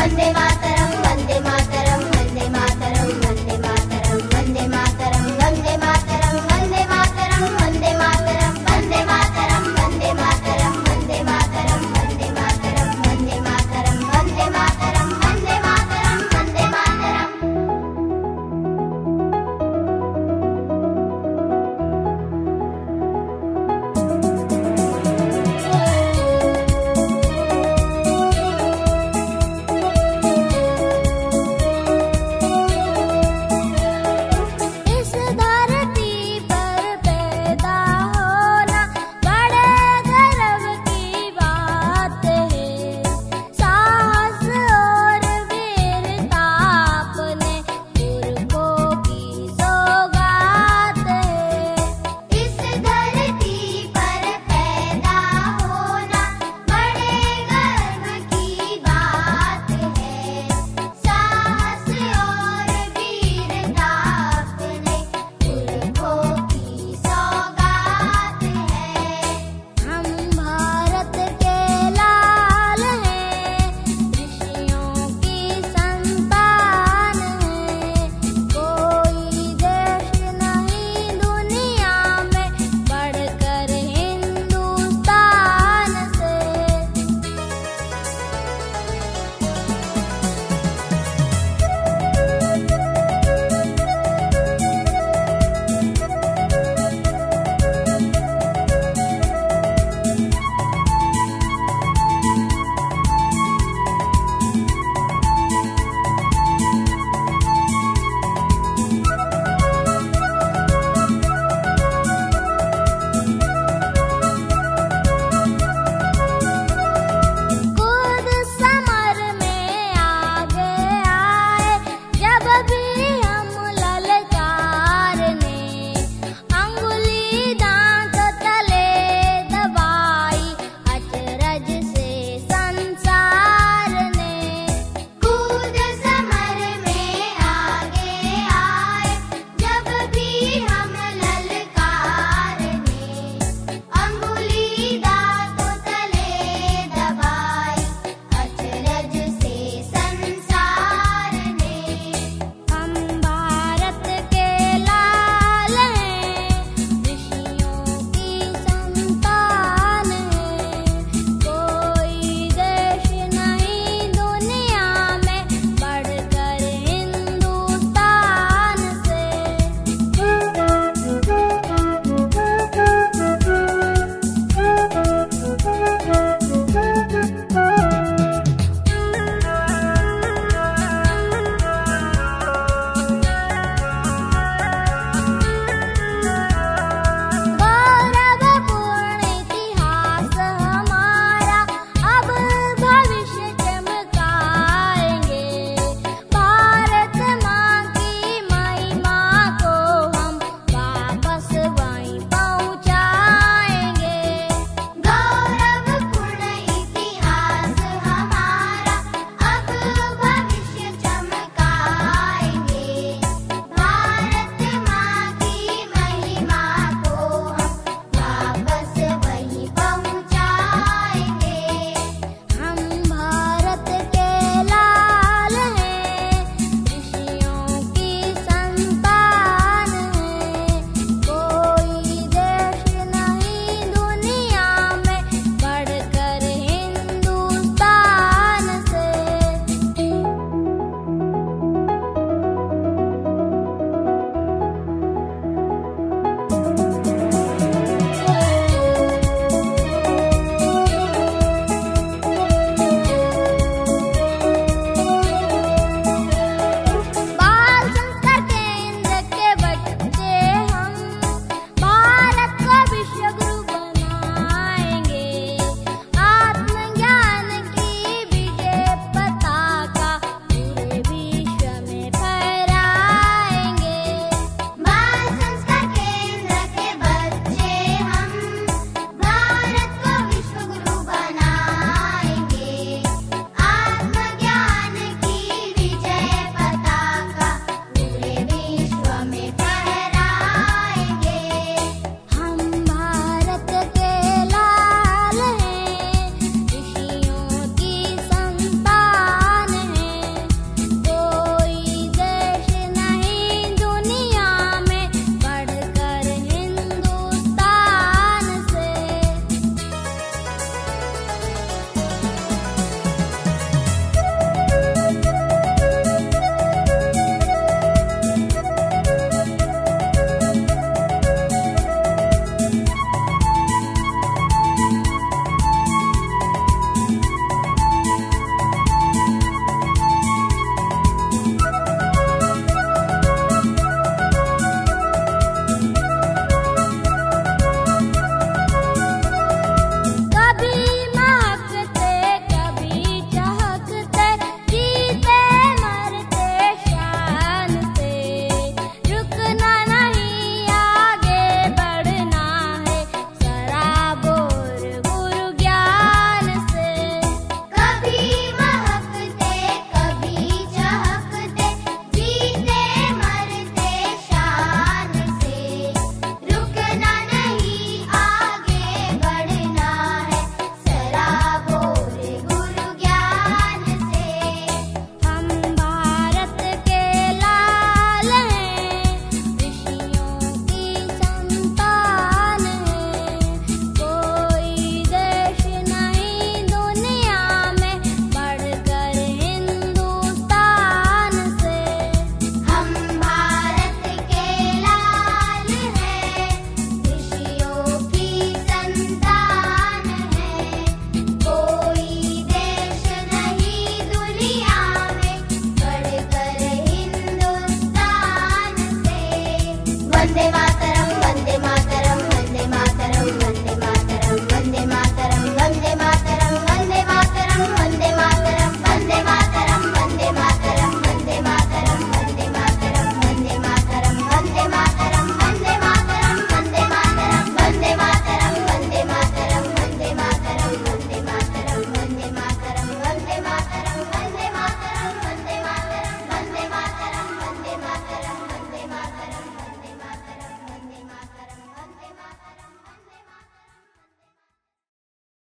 Vande